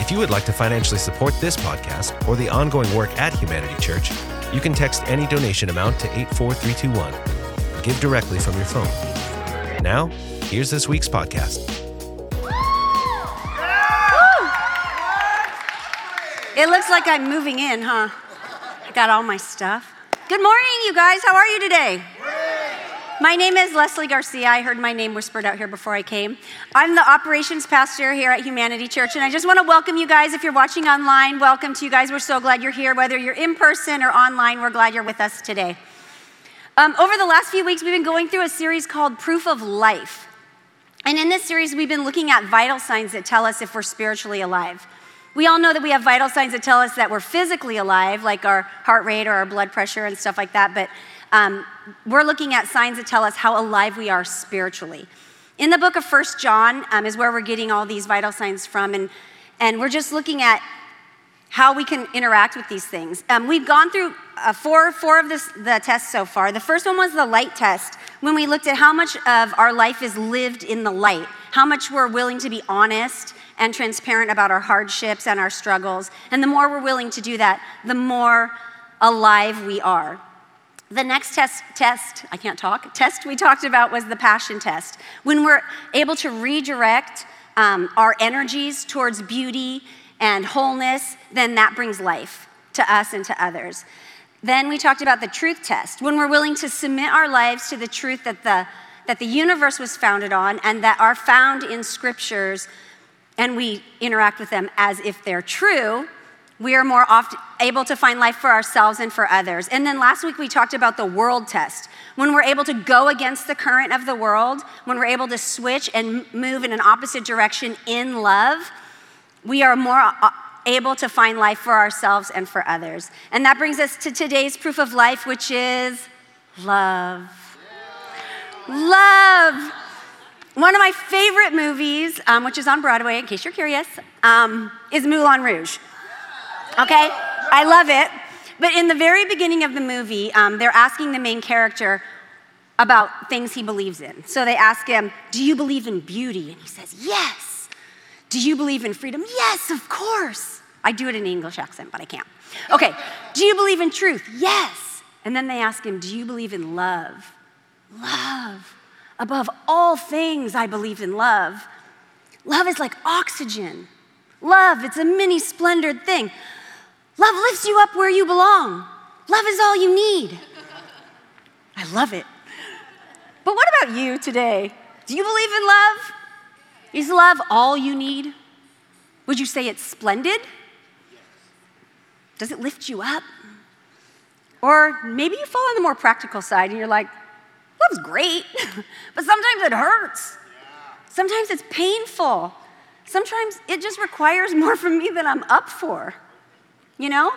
If you would like to financially support this podcast or the ongoing work at Humanity Church, you can text any donation amount to 84321. Give directly from your phone. Now, here's this week's podcast. It looks like I'm moving in, huh? I got all my stuff. Good morning, you guys. How are you today? My name is Leslie Garcia. I heard my name whispered out here before I came. I'm the operations pastor here at Humanity Church, and I just want to welcome you guys. If you're watching online, welcome to you guys. We're so glad you're here. Whether you're in person or online, we're glad you're with us today. Um, over the last few weeks, we've been going through a series called Proof of Life. And in this series, we've been looking at vital signs that tell us if we're spiritually alive. We all know that we have vital signs that tell us that we're physically alive, like our heart rate or our blood pressure and stuff like that, but um, we're looking at signs that tell us how alive we are spiritually. In the book of First John um, is where we're getting all these vital signs from, and, and we're just looking at how we can interact with these things. Um, we've gone through uh, four, four of this, the tests so far. The first one was the light test, when we looked at how much of our life is lived in the light, how much we're willing to be honest and transparent about our hardships and our struggles. And the more we're willing to do that, the more alive we are. The next test, test, I can't talk, test we talked about was the passion test. When we're able to redirect um, our energies towards beauty and wholeness, then that brings life to us and to others. Then we talked about the truth test. When we're willing to submit our lives to the truth that the, that the universe was founded on and that are found in scriptures, and we interact with them as if they're true, we are more often able to find life for ourselves and for others. And then last week we talked about the world test. When we're able to go against the current of the world, when we're able to switch and move in an opposite direction in love, we are more uh, able to find life for ourselves and for others. And that brings us to today's proof of life, which is love. Love. One of my favorite movies, um, which is on Broadway, in case you're curious, um, is Moulin Rouge okay? I love it. But in the very beginning of the movie, um, they're asking the main character about things he believes in. So they ask him, Do you believe in beauty? And he says, Yes. Do you believe in freedom? Yes, of course. I do it in an English accent, but I can't. Okay. Do you believe in truth? Yes. And then they ask him, Do you believe in love? Love. Above all things, I believe in love. Love is like oxygen. Love, it's a many splendored thing. Love lifts you up where you belong. Love is all you need. I love it. But what about you today? Do you believe in love? Is love all you need? Would you say it's splendid? Does it lift you up? Or maybe you fall on the more practical side and you're like, love's great, but sometimes it hurts. Sometimes it's painful. Sometimes it just requires more from me than I'm up for you know?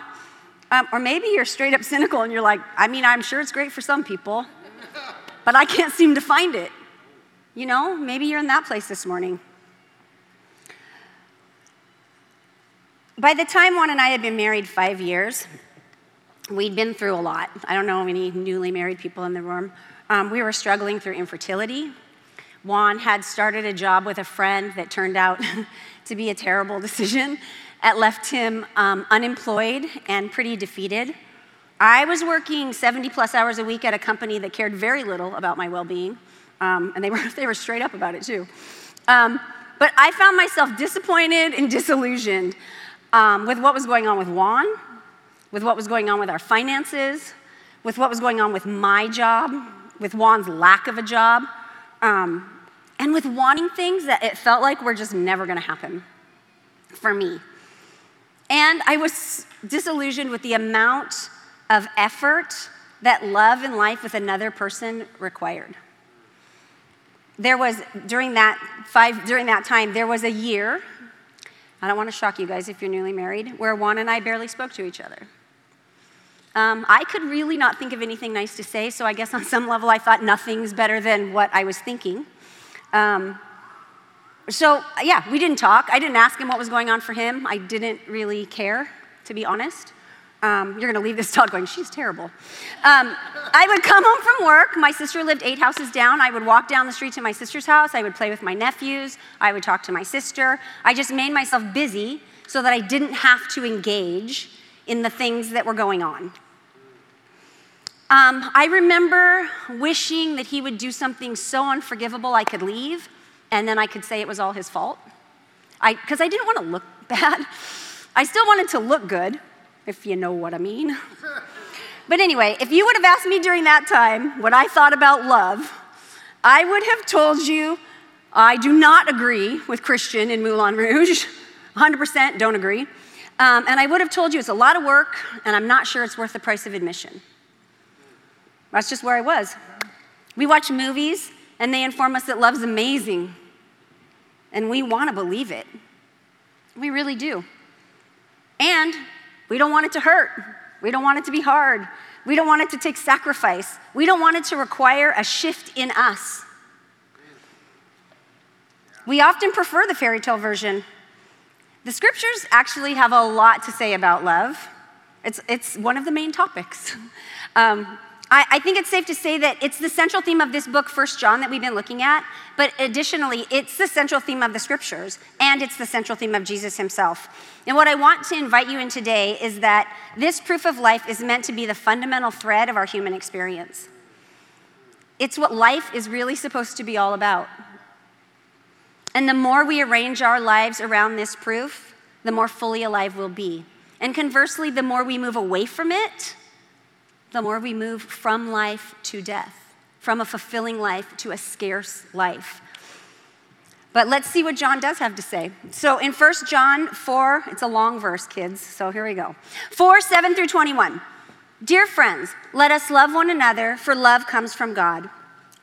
Um, or maybe you're straight up cynical and you're like, I mean, I'm sure it's great for some people, but I can't seem to find it. You know, maybe you're in that place this morning. By the time Juan and I had been married five years, we'd been through a lot. I don't know any newly married people in the room. Um, we were struggling through infertility. Juan had started a job with a friend that turned out to be a terrible decision. It left him um, unemployed and pretty defeated. I was working 70 plus hours a week at a company that cared very little about my well being, um, and they were, they were straight up about it too. Um, but I found myself disappointed and disillusioned um, with what was going on with Juan, with what was going on with our finances, with what was going on with my job, with Juan's lack of a job, um, and with wanting things that it felt like were just never gonna happen for me. And I was disillusioned with the amount of effort that love and life with another person required. There was, during that, five, during that time, there was a year I don't want to shock you guys if you're newly married, where Juan and I barely spoke to each other. Um, I could really not think of anything nice to say, so I guess on some level I thought nothing's better than what I was thinking. Um, so, yeah, we didn't talk. I didn't ask him what was going on for him. I didn't really care, to be honest. Um, you're going to leave this talk going, she's terrible. Um, I would come home from work. My sister lived eight houses down. I would walk down the street to my sister's house. I would play with my nephews. I would talk to my sister. I just made myself busy so that I didn't have to engage in the things that were going on. Um, I remember wishing that he would do something so unforgivable I could leave, and then I could say it was all his fault. Because I, I didn't want to look bad. I still wanted to look good, if you know what I mean. but anyway, if you would have asked me during that time what I thought about love, I would have told you I do not agree with Christian in Moulin Rouge. 100% don't agree. Um, and I would have told you it's a lot of work, and I'm not sure it's worth the price of admission. That's just where I was. We watch movies, and they inform us that love's amazing, and we want to believe it. We really do. And we don't want it to hurt. We don't want it to be hard. We don't want it to take sacrifice. We don't want it to require a shift in us. We often prefer the fairy tale version. The scriptures actually have a lot to say about love. It's, it's one of the main topics. Um, I, I, think it's safe to say that it's the central theme of this book, First John, that we've been looking at, but additionally, it's the central theme of the scriptures, and it's the central theme of Jesus himself. And what I want to invite you in today is that this proof of life is meant to be the fundamental thread of our human experience. It's what life is really supposed to be all about. And the more we arrange our lives around this proof, the more fully alive we'll be. And conversely, the more we move away from it, the more we move from life to death, from a fulfilling life to a scarce life. But let's see what John does have to say. So in 1 John 4, it's a long verse, kids, so here we go 4 7 through 21. Dear friends, let us love one another, for love comes from God.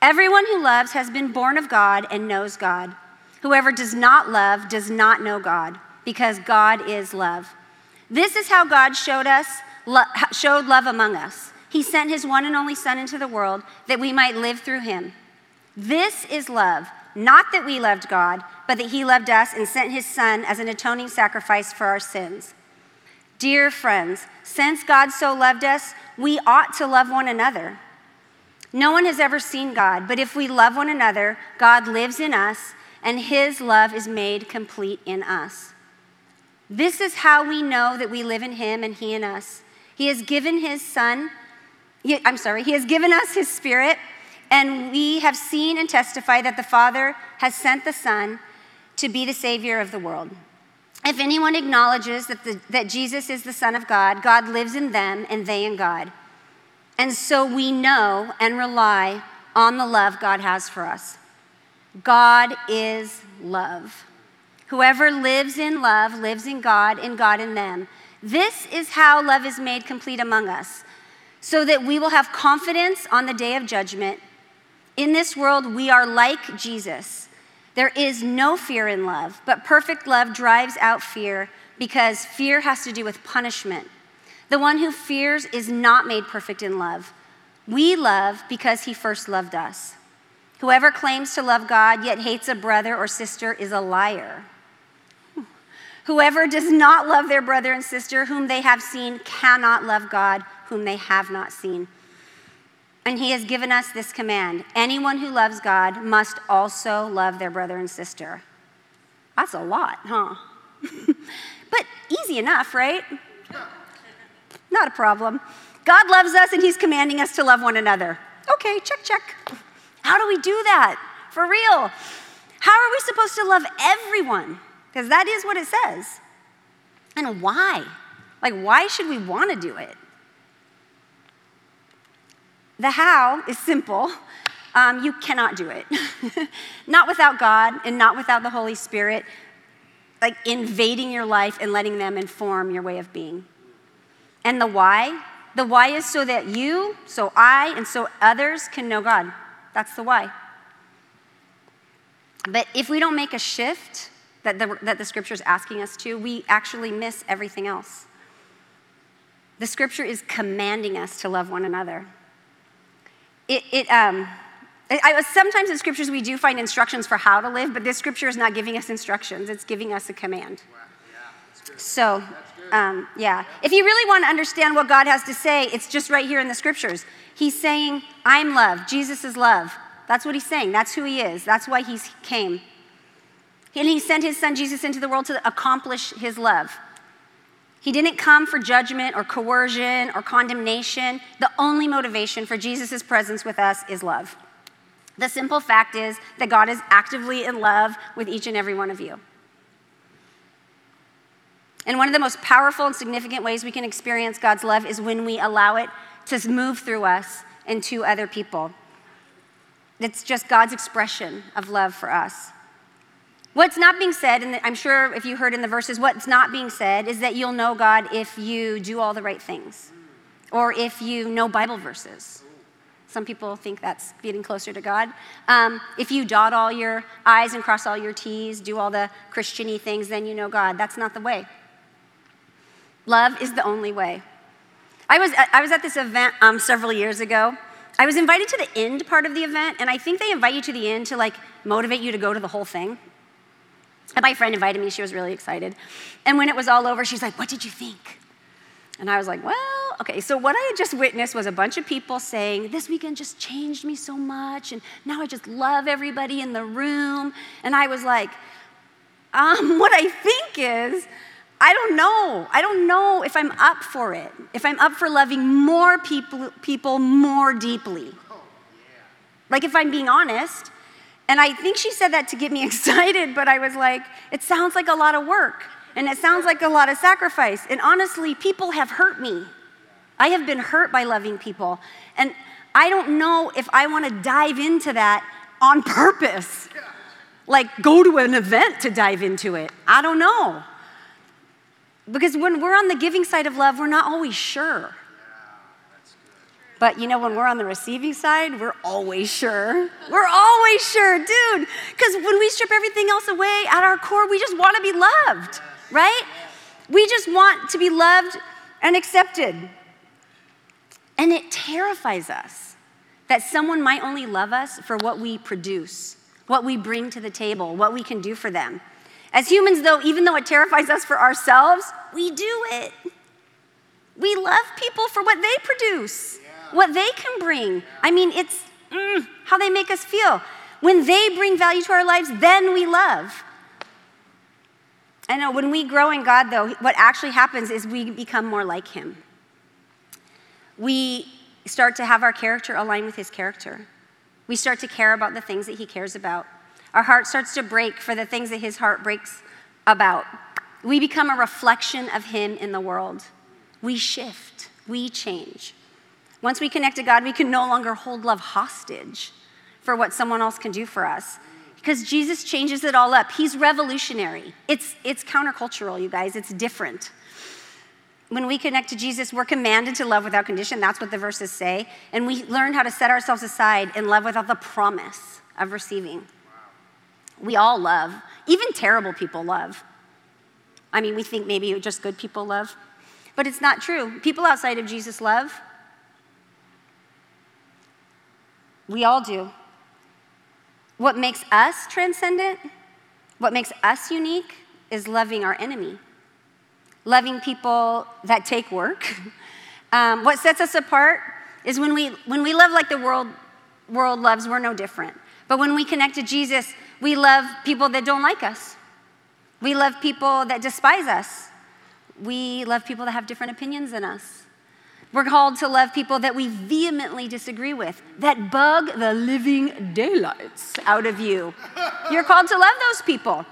Everyone who loves has been born of God and knows God. Whoever does not love does not know God, because God is love. This is how God showed us showed love among us. He sent his one and only Son into the world that we might live through him. This is love, not that we loved God, but that he loved us and sent his Son as an atoning sacrifice for our sins. Dear friends, since God so loved us, we ought to love one another. No one has ever seen God, but if we love one another, God lives in us, and his love is made complete in us. This is how we know that we live in him and he in us. He has given his Son he, I'm sorry, He has given us His Spirit, and we have seen and testified that the Father has sent the Son to be the Savior of the world. If anyone acknowledges that, the, that Jesus is the Son of God, God lives in them and they in God. And so we know and rely on the love God has for us. God is love. Whoever lives in love lives in God and God in them. This is how love is made complete among us so that we will have confidence on the day of judgment. In this world, we are like Jesus. There is no fear in love, but perfect love drives out fear because fear has to do with punishment. The one who fears is not made perfect in love. We love because he first loved us. Whoever claims to love God yet hates a brother or sister is a liar. Whoever does not love their brother and sister whom they have seen cannot love God whom they have not seen. And he has given us this command anyone who loves God must also love their brother and sister. That's a lot, huh? but easy enough, right? Not a problem. God loves us and he's commanding us to love one another. Okay, check, check. How do we do that? For real. How are we supposed to love everyone? Because that is what it says. And why? Like, why should we want to do it? The how is simple. Um, you cannot do it. not without God and not without the Holy Spirit, like invading your life and letting them inform your way of being. And the why? The why is so that you, so I, and so others can know God. That's the why. But if we don't make a shift that the, that the scripture is asking us to, we actually miss everything else. The scripture is commanding us to love one another. It, it um, I, sometimes in scriptures we do find instructions for how to live, but this scripture is not giving us instructions, it's giving us a command. So, um, yeah. If you really want to understand what God has to say, it's just right here in the scriptures. He's saying, I'm love. Jesus is love. That's what he's saying. That's who he is. That's why he came. And he sent his son Jesus into the world to accomplish his love. He didn't come for judgment or coercion or condemnation. The only motivation for Jesus' presence with us is love. The simple fact is that God is actively in love with each and every one of you. And one of the most powerful and significant ways we can experience God's love is when we allow it to move through us and to other people. It's just God's expression of love for us. What's not being said, and I'm sure if you heard in the verses, what's not being said is that you'll know God if you do all the right things or if you know Bible verses. Some people think that's getting closer to God. Um, if you dot all your I's and cross all your T's, do all the Christiany things, then you know God. That's not the way. Love is the only way. I was, I was at this event um, several years ago. I was invited to the end part of the event, and I think they invite you to the end to like motivate you to go to the whole thing. And my friend invited me, she was really excited. And when it was all over, she's like, What did you think? And I was like, well, okay. So what I had just witnessed was a bunch of people saying, this weekend just changed me so much, and now I just love everybody in the room. And I was like, um, what I think is, I don't know. I don't know if I'm up for it. If I'm up for loving more people, people more deeply. Like if I'm being honest. And I think she said that to get me excited, but I was like, it sounds like a lot of work. And it sounds like a lot of sacrifice. And honestly, people have hurt me. I have been hurt by loving people. And I don't know if I want to dive into that on purpose. Like, go to an event to dive into it. I don't know. Because when we're on the giving side of love, we're not always sure. But you know, when we're on the receiving side, we're always sure. We're always sure, dude. Because when we strip everything else away, at our core, we just want to be loved right? We just want to be loved and accepted. And it terrifies us that someone might only love us for what we produce, what we bring to the table, what we can do for them. As humans, though, even though it terrifies us for ourselves, we do it. We love people for what they produce, what they can bring. I mean, it's mm, how they make us feel. When they bring value to our lives, then we love. I know when we grow in God, though, what actually happens is we become more like Him. We start to have our character align with His character. We start to care about the things that He cares about. Our heart starts to break for the things that His heart breaks about. We become a reflection of Him in the world. We shift, we change. Once we connect to God, we can no longer hold love hostage for what someone else can do for us because Jesus changes it all up. He's revolutionary. It's, it's countercultural, you guys, it's different. When we connect to Jesus, we're commanded to love without condition. That's what the verses say. And we learn how to set ourselves aside and love without the promise of receiving. We all love, even terrible people love. I mean, we think maybe just good people love, but it's not true. People outside of Jesus love. We all do. What makes us transcendent, what makes us unique, is loving our enemy, loving people that take work. Um, what sets us apart is when we, when we love like the world, world loves, we're no different. But when we connect to Jesus, we love people that don't like us. We love people that despise us. We love people that have different opinions than us. We're called to love people that we vehemently disagree with, that bug the living daylights out of you. You're called to love those people,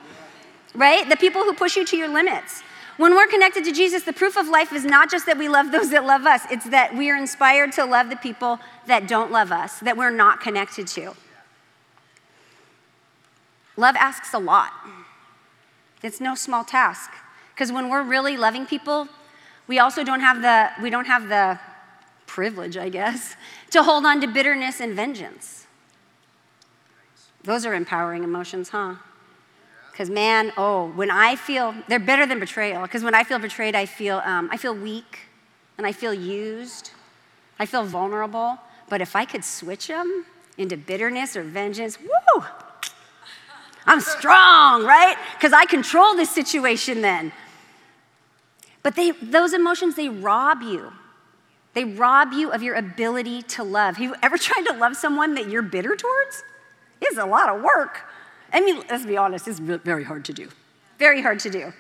right? The people who push you to your limits. When we're connected to Jesus, the proof of life is not just that we love those that love us, it's that we are inspired to love the people that don't love us, that we're not connected to. Love asks a lot. It's no small task. Because when we're really loving people, we also don't have the, we don't have the privilege, I guess, to hold on to bitterness and vengeance. Those are empowering emotions, huh? Because man, oh, when I feel, they're better than betrayal. Because when I feel betrayed, I feel, um, I feel weak and I feel used. I feel vulnerable. But if I could switch them into bitterness or vengeance, woo, I'm strong, right? Because I control this situation then. But they, those emotions, they rob you. They rob you of your ability to love. Have you ever tried to love someone that you're bitter towards? It's a lot of work. I mean, let's be honest, it's very hard to do. Very hard to do.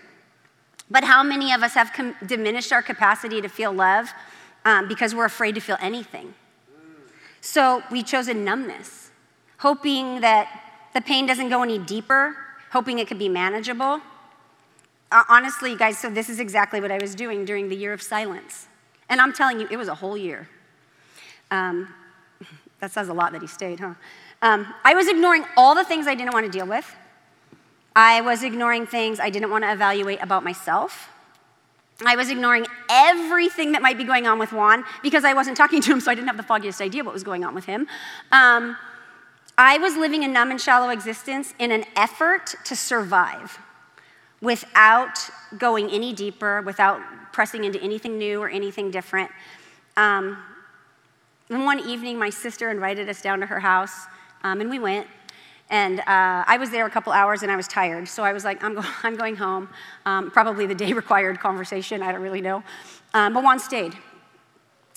But how many of us have com- diminished our capacity to feel love um, because we're afraid to feel anything? So we chose a numbness, hoping that the pain doesn't go any deeper, hoping it could be manageable. Uh, honestly, guys, so this is exactly what I was doing during the year of silence. And I'm telling you, it was a whole year. Um, that says a lot that he stayed, huh? Um, I was ignoring all the things I didn't want to deal with. I was ignoring things I didn't want to evaluate about myself. I was ignoring everything that might be going on with Juan because I wasn't talking to him, so I didn't have the foggiest idea what was going on with him. Um, I was living a numb and shallow existence in an effort to survive without going any deeper, without pressing into anything new or anything different. Um, one evening, my sister invited us down to her house, um, and we went. And uh, I was there a couple hours and I was tired. So I was like, I'm, go- I'm going home. Um, probably the day required conversation, I don't really know. Um, but Juan stayed.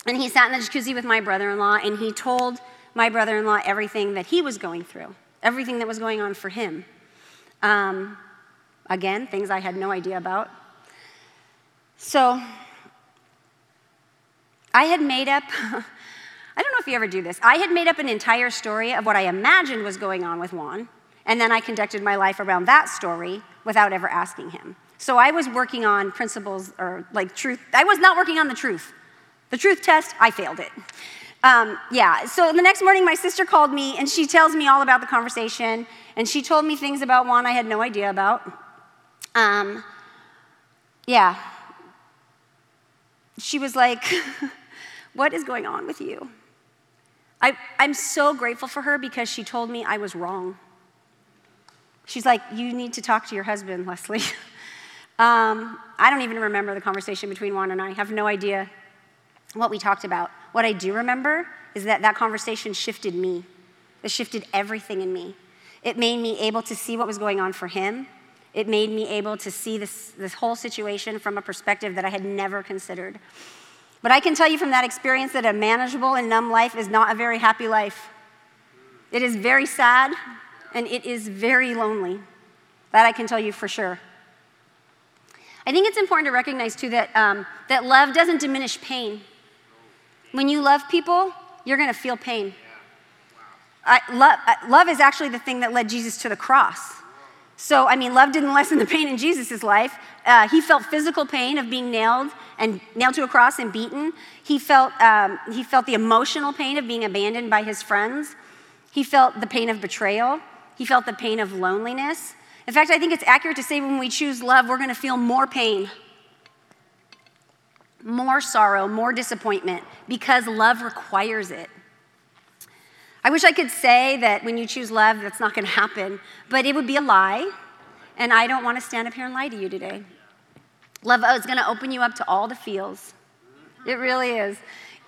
And he sat in the jacuzzi with my brother in law and he told my brother in law everything that he was going through, everything that was going on for him. Um, again, things I had no idea about. So I had made up, I don't know if you ever do this, I had made up an entire story of what I imagined was going on with Juan, and then I conducted my life around that story without ever asking him. So I was working on principles or like truth. I was not working on the truth. The truth test, I failed it. Um, yeah, so the next morning, my sister called me and she tells me all about the conversation. And she told me things about Juan I had no idea about. Um, yeah. She was like, What is going on with you? I, I'm so grateful for her because she told me I was wrong. She's like, You need to talk to your husband, Leslie. um, I don't even remember the conversation between Juan and I. I have no idea what we talked about. What I do remember is that that conversation shifted me. It shifted everything in me. It made me able to see what was going on for him. It made me able to see this, this whole situation from a perspective that I had never considered. But I can tell you from that experience that a manageable and numb life is not a very happy life. It is very sad and it is very lonely. That I can tell you for sure. I think it's important to recognize, too, that, um, that love doesn't diminish pain. When you love people, you're going to feel pain. I, love, love is actually the thing that led Jesus to the cross. So, I mean, love didn't lessen the pain in Jesus' life. Uh, he felt physical pain of being nailed and nailed to a cross and beaten. He felt, um, he felt the emotional pain of being abandoned by his friends. He felt the pain of betrayal. He felt the pain of loneliness. In fact, I think it's accurate to say when we choose love, we're going to feel more pain more sorrow, more disappointment, because love requires it. I wish I could say that when you choose love, that's not going to happen, but it would be a lie, and I don't want to stand up here and lie to you today. Love is going to open you up to all the feels. It really is.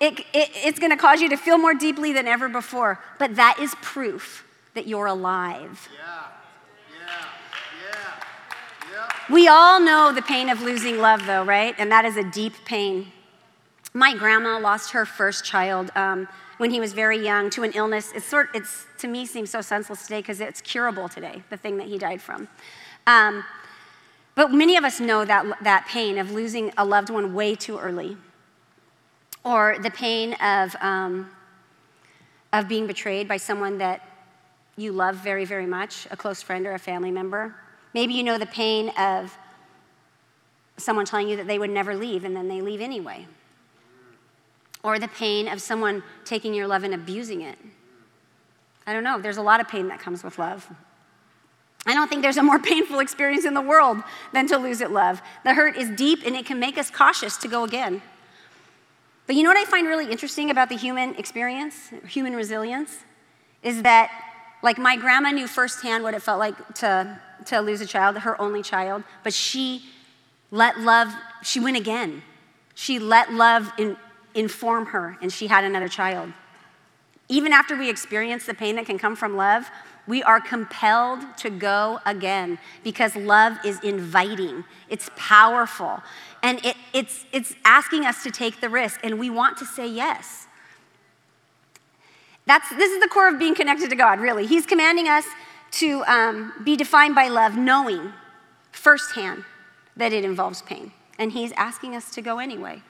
It, it, it's going to cause you to feel more deeply than ever before, but that is proof that you're alive. Yeah. We all know the pain of losing love, though, right? And that is a deep pain. My grandma lost her first child um, when he was very young to an illness. It's sort, it's to me seems so senseless today because it's curable today. The thing that he died from. Um, but many of us know that that pain of losing a loved one way too early, or the pain of um, of being betrayed by someone that you love very, very much, a close friend or a family member. Maybe you know the pain of someone telling you that they would never leave and then they leave anyway. Or the pain of someone taking your love and abusing it. I don't know, there's a lot of pain that comes with love. I don't think there's a more painful experience in the world than to lose it love. The hurt is deep and it can make us cautious to go again. But you know what I find really interesting about the human experience, human resilience, is that like my grandma knew firsthand what it felt like to to lose a child, her only child, but she let love, she went again. She let love in, inform her, and she had another child. Even after we experience the pain that can come from love, we are compelled to go again because love is inviting, it's powerful, and it, it's, it's asking us to take the risk, and we want to say yes. That's, this is the core of being connected to God, really. He's commanding us to um, be defined by love, knowing firsthand that it involves pain. And He's asking us to go anyway.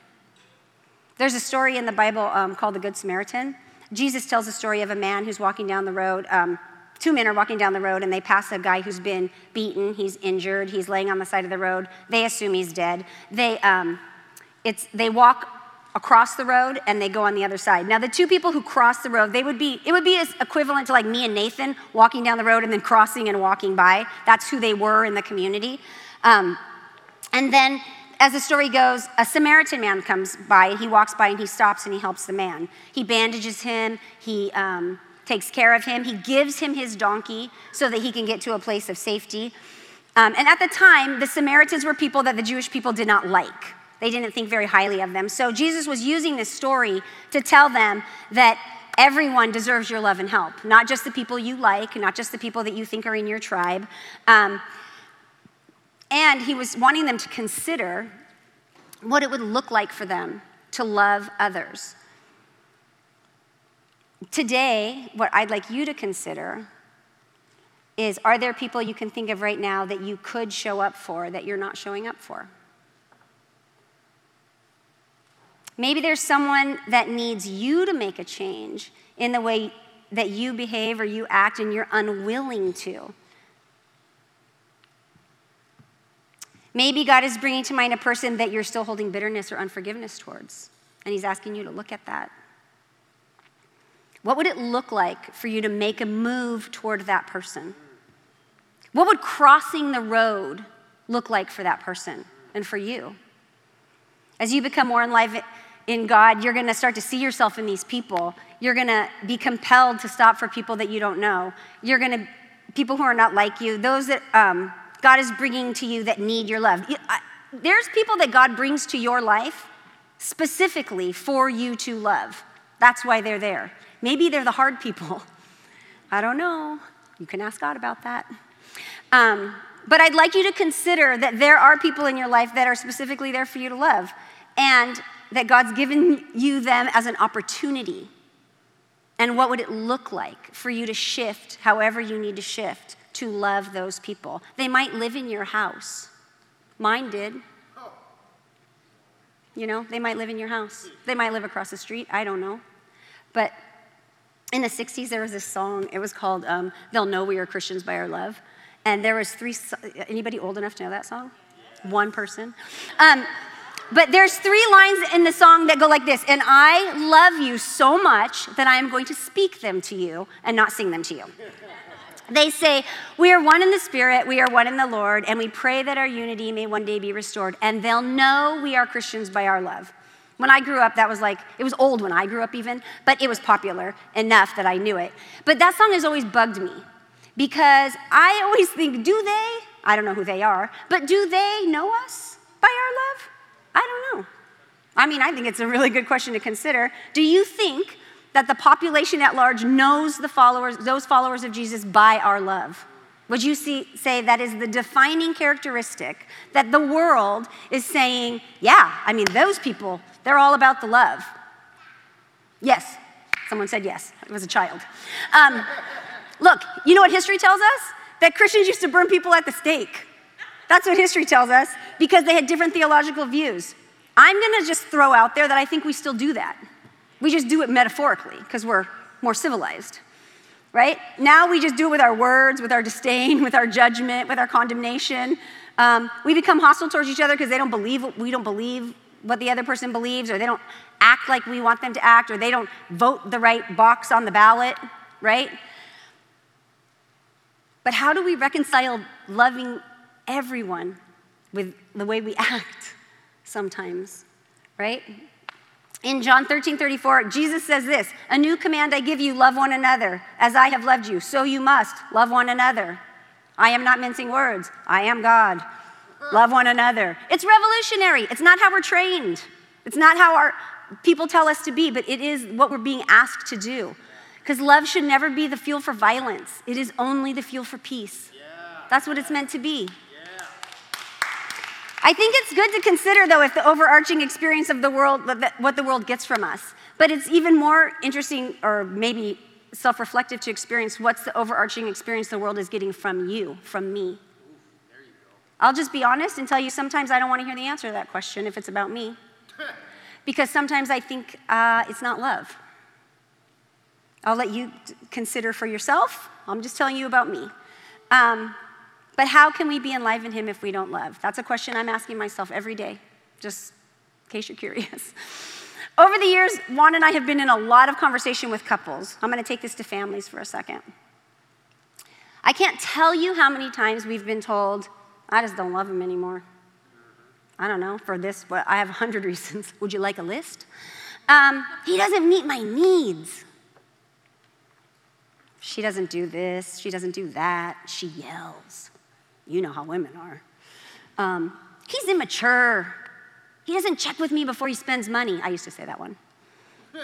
There's a story in the Bible um, called the Good Samaritan. Jesus tells a story of a man who's walking down the road. Um, two men are walking down the road and they pass a guy who's been beaten. He's injured. He's laying on the side of the road. They assume he's dead. They, um, it's, they walk across the road and they go on the other side. Now, the two people who cross the road, they would be, it would be equivalent to like me and Nathan walking down the road and then crossing and walking by. That's who they were in the community. Um, and then as the story goes, a Samaritan man comes by and he walks by and he stops and he helps the man. He bandages him, he um, takes care of him, he gives him his donkey so that he can get to a place of safety. Um, and at the time, the Samaritans were people that the Jewish people did not like. They didn't think very highly of them. So Jesus was using this story to tell them that everyone deserves your love and help, not just the people you like, not just the people that you think are in your tribe. Um, and he was wanting them to consider what it would look like for them to love others. Today, what I'd like you to consider is are there people you can think of right now that you could show up for that you're not showing up for? Maybe there's someone that needs you to make a change in the way that you behave or you act and you're unwilling to. Maybe God is bringing to mind a person that you're still holding bitterness or unforgiveness towards, and He's asking you to look at that. What would it look like for you to make a move toward that person? What would crossing the road look like for that person and for you? As you become more in life in God, you're going to start to see yourself in these people. You're going to be compelled to stop for people that you don't know. You're going to, people who are not like you, those that um, God is bringing to you that need your love. There's people that God brings to your life specifically for you to love. That's why they're there. Maybe they're the hard people. I don't know. You can ask God about that. Um, but I'd like you to consider that there are people in your life that are specifically there for you to love, and that God's given you them as an opportunity. And what would it look like for you to shift however you need to shift to love those people. They might live in your house. Mine did. You know, they might live in your house. They might live across the street. I don't know. But in the 60s, there was this song. It was called um, They'll Know We Are Christians by Our Love. And there was three, anybody old enough to know that song? One person. Um, but there's three lines in the song that go like this And I love you so much that I am going to speak them to you and not sing them to you. They say, We are one in the Spirit, we are one in the Lord, and we pray that our unity may one day be restored. And they'll know we are Christians by our love. When I grew up, that was like, it was old when I grew up even, but it was popular enough that I knew it. But that song has always bugged me because I always think, do they? I don't know who they are, but do they know us by our love? I don't know. I mean, I think it's a really good question to consider. Do you think that the population at large knows the followers, those followers of Jesus by our love? Would you see, say that is the defining characteristic that the world is saying, yeah, I mean, those people, they're all about the love? Yes. Someone said yes. It was a child. Um, look, you know what history tells us? That Christians used to burn people at the stake. That's what history tells us because they had different theological views. I'm going to just throw out there that I think we still do that. We just do it metaphorically because we're more civilized, right? Now we just do it with our words, with our disdain, with our judgment, with our condemnation. Um, we become hostile towards each other because they don't believe we don't believe what the other person believes, or they don't act like we want them to act, or they don't vote the right box on the ballot, right? But how do we reconcile loving everyone with the way we act sometimes, right? In John 13, 34, Jesus says this A new command I give you, love one another. As I have loved you, so you must love one another. I am not mincing words. I am God. Love one another. It's revolutionary. It's not how we're trained. It's not how our people tell us to be, but it is what we're being asked to do. Because love should never be the fuel for violence, it is only the fuel for peace. That's what it's meant to be. I think it's good to consider, though, if the overarching experience of the world, what the world gets from us. But it's even more interesting, or maybe self reflective, to experience what's the overarching experience the world is getting from you, from me. I'll just be honest and tell you sometimes I don't want to hear the answer to that question if it's about me. because sometimes I think uh, it's not love. I'll let you consider for yourself. I'm just telling you about me. Um, but how can we be enlivened Him if we don't love? That's a question I'm asking myself every day, just in case you're curious. Over the years, Juan and I have been in a lot of conversation with couples. I'm going to take this to families for a second. I can't tell you how many times we've been told, I just don't love him anymore. I don't know, for this, but I have a hundred reasons. Would you like a list? Um, he doesn't meet my needs. She doesn't do this, she doesn't do that, she yells. You know how women are. Um, he's immature. He doesn't check with me before he spends money. I used to say that one.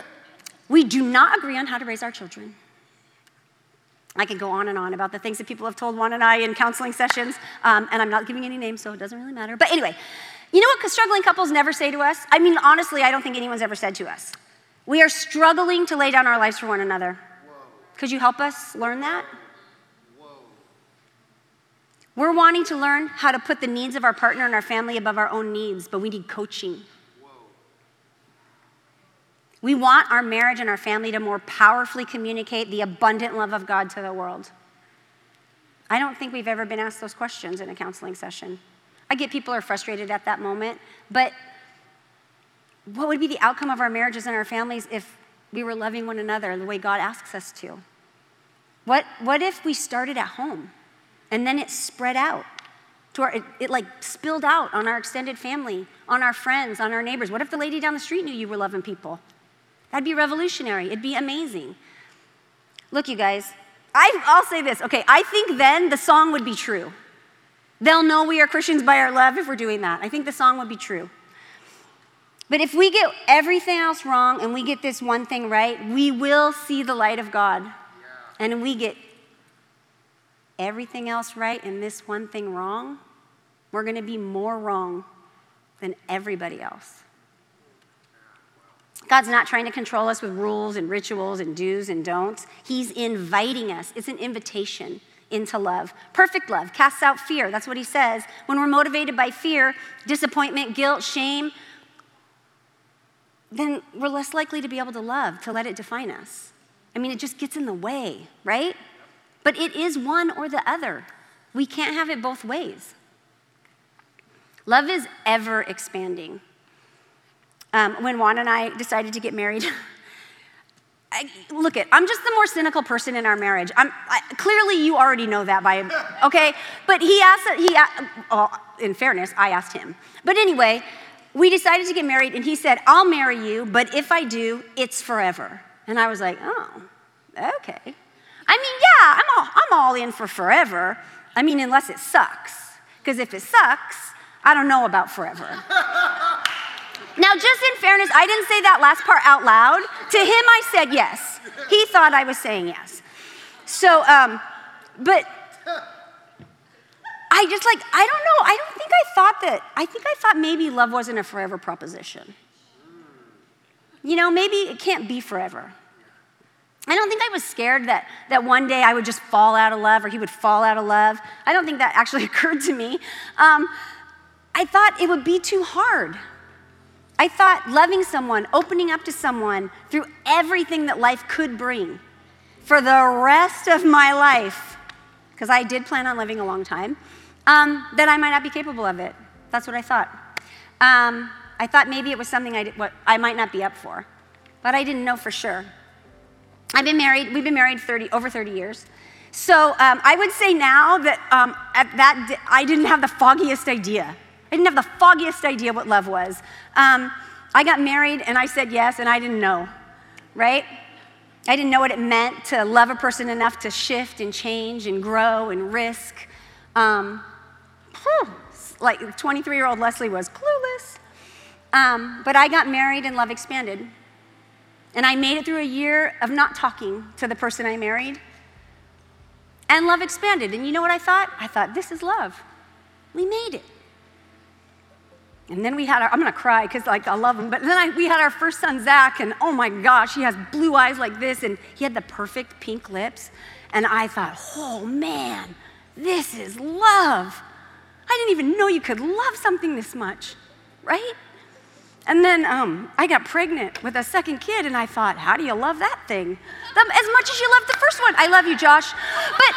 We do not agree on how to raise our children. I could go on and on about the things that people have told Juan and I in counseling sessions, um, and I'm not giving any names, so it doesn't really matter. But anyway, you know what struggling couples never say to us? I mean, honestly, I don't think anyone's ever said to us. We are struggling to lay down our lives for one another. Could you help us learn that? We're wanting to learn how to put the needs of our partner and our family above our own needs, but we need coaching. We want our marriage and our family to more powerfully communicate the abundant love of God to the world. I don't think we've ever been asked those questions in a counseling session. I get people are frustrated at that moment, but what would be the outcome of our marriages and our families if we were loving one another the way God asks us to? What, what if we started at home and then it spread out? To our, it, it like spilled out on our extended family, on our friends, on our neighbors. What if the lady down the street knew you were loving people? That'd be revolutionary. It'd be amazing. Look, you guys, I, I'll say this. Okay, I think then the song would be true. They'll know we are Christians by our love if we're doing that. I think the song would be true. But if we get everything else wrong and we get this one thing right, we will see the light of God. Yeah. And we get everything else right and this one thing wrong, we're going to be more wrong than everybody else. God's not trying to control us with rules and rituals and do's and don'ts. He's inviting us. It's an invitation into love. Perfect love casts out fear. That's what he says. When we're motivated by fear, disappointment, guilt, shame, then we're less likely to be able to love, to let it define us. I mean, it just gets in the way, right? But it is one or the other. We can't have it both ways. Love is ever expanding. Um, when Juan and I decided to get married, I, look at i'm just the more cynical person in our marriage I'm, I, clearly you already know that by okay but he asked he well, in fairness i asked him but anyway we decided to get married and he said i'll marry you but if i do it's forever and i was like oh okay i mean yeah i'm all, I'm all in for forever i mean unless it sucks because if it sucks i don't know about forever Now, just in fairness, I didn't say that last part out loud. To him, I said yes. He thought I was saying yes. So, um, but I just like, I don't know. I don't think I thought that. I think I thought maybe love wasn't a forever proposition. You know, maybe it can't be forever. I don't think I was scared that, that one day I would just fall out of love or he would fall out of love. I don't think that actually occurred to me. Um, I thought it would be too hard. I thought loving someone, opening up to someone through everything that life could bring for the rest of my life, because I did plan on living a long time, um, that I might not be capable of it. That's what I thought. Um, I thought maybe it was something I, did, what I might not be up for, but I didn't know for sure. I've been married, we've been married 30, over 30 years. So um, I would say now that um, at that, I didn't have the foggiest idea I didn't have the foggiest idea what love was. Um, I got married and I said yes, and I didn't know, right? I didn't know what it meant to love a person enough to shift and change and grow and risk. Um, like 23 year old Leslie was clueless. Um, but I got married and love expanded. And I made it through a year of not talking to the person I married. And love expanded. And you know what I thought? I thought, this is love. We made it. And then we had our, I'm gonna cry because like I love him, but then I, we had our first son, Zach, and oh my gosh, he has blue eyes like this, and he had the perfect pink lips. And I thought, oh man, this is love. I didn't even know you could love something this much, right? And then um, I got pregnant with a second kid, and I thought, how do you love that thing? As much as you loved the first one. I love you, Josh. But,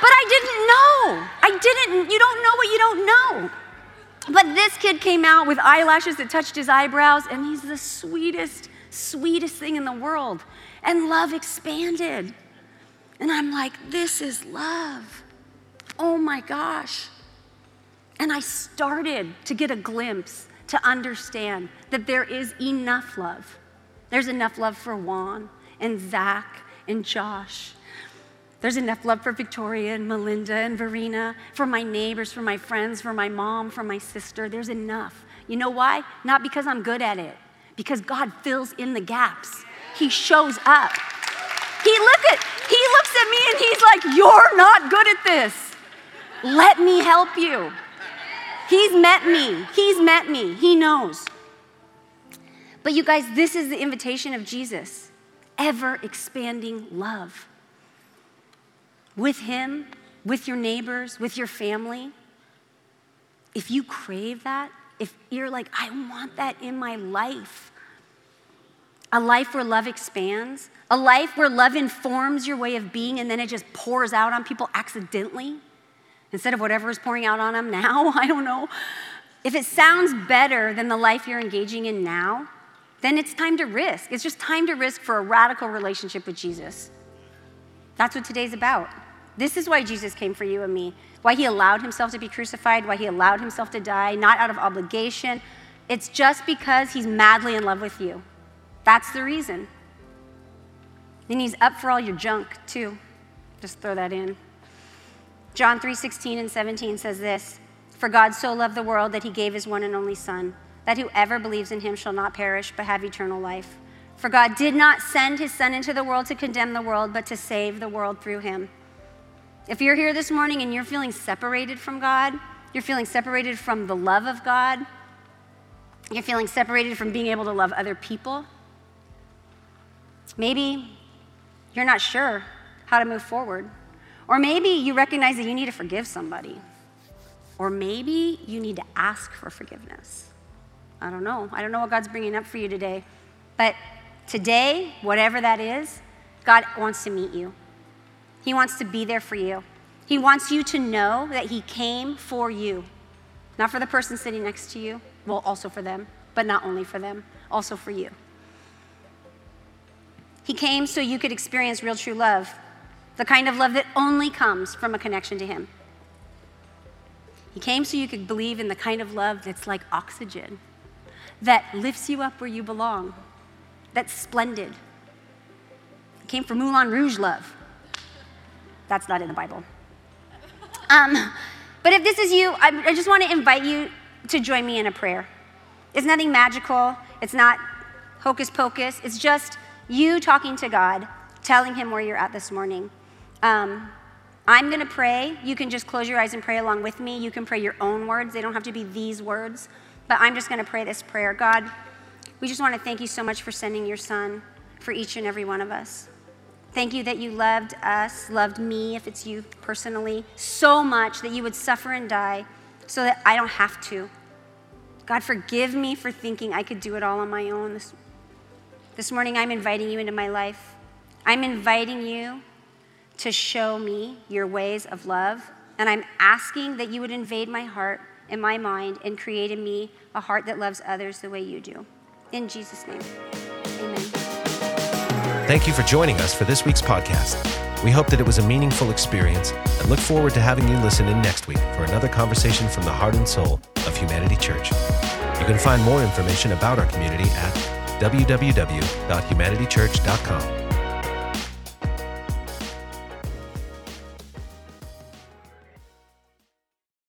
but I didn't know. I didn't. You don't know what you don't know. But this kid came out with eyelashes that touched his eyebrows, and he's the sweetest, sweetest thing in the world. And love expanded. And I'm like, this is love. Oh my gosh. And I started to get a glimpse to understand that there is enough love. There's enough love for Juan and Zach and Josh. There's enough love for Victoria and Melinda and Verena, for my neighbors, for my friends, for my mom, for my sister. There's enough. You know why? Not because I'm good at it, because God fills in the gaps. He shows up. He look at he looks at me and he's like, "You're not good at this. Let me help you." He's met me. He's met me. He knows. But you guys, this is the invitation of Jesus ever expanding love. With Him, with your neighbors, with your family. If you crave that, if you're like, I want that in my life, a life where love expands, a life where love informs your way of being and then it just pours out on people accidentally instead of whatever is pouring out on them now. I don't know. If it sounds better than the life you're engaging in now, then it's time to risk. It's just time to risk for a radical relationship with Jesus. That's what today's about. This is why Jesus came for you and me, why he allowed himself to be crucified, why he allowed himself to die, not out of obligation. It's just because he's madly in love with you. That's the reason. And he's up for all your junk, too. Just throw that in. John 3:16 and 17 says this, "For God so loved the world that he gave his one and only son, that whoever believes in him shall not perish but have eternal life. For God did not send his son into the world to condemn the world, but to save the world through him." If you're here this morning and you're feeling separated from God, you're feeling separated from the love of God, you're feeling separated from being able to love other people, maybe you're not sure how to move forward. Or maybe you recognize that you need to forgive somebody. Or maybe you need to ask for forgiveness. I don't know. I don't know what God's bringing up for you today. But today, whatever that is, God wants to meet you. He wants to be there for you. He wants you to know that He came for you, not for the person sitting next to you, well, also for them, but not only for them, also for you. He came so you could experience real true love the kind of love that only comes from a connection to Him. He came so you could believe in the kind of love that's like oxygen, that lifts you up where you belong, that's splendid. He came for Moulin Rouge love. That's not in the Bible. Um, but if this is you, I, I just want to invite you to join me in a prayer. It's nothing magical, it's not hocus pocus, it's just you talking to God, telling Him where you're at this morning. Um, I'm going to pray. You can just close your eyes and pray along with me. You can pray your own words, they don't have to be these words. But I'm just going to pray this prayer. God, we just want to thank you so much for sending your son for each and every one of us. Thank you that you loved us, loved me, if it's you personally, so much that you would suffer and die so that I don't have to. God, forgive me for thinking I could do it all on my own. This, this morning, I'm inviting you into my life. I'm inviting you to show me your ways of love. And I'm asking that you would invade my heart and my mind and create in me a heart that loves others the way you do. In Jesus' name, amen. Thank you for joining us for this week's podcast. We hope that it was a meaningful experience and look forward to having you listen in next week for another conversation from the heart and soul of Humanity Church. You can find more information about our community at www.humanitychurch.com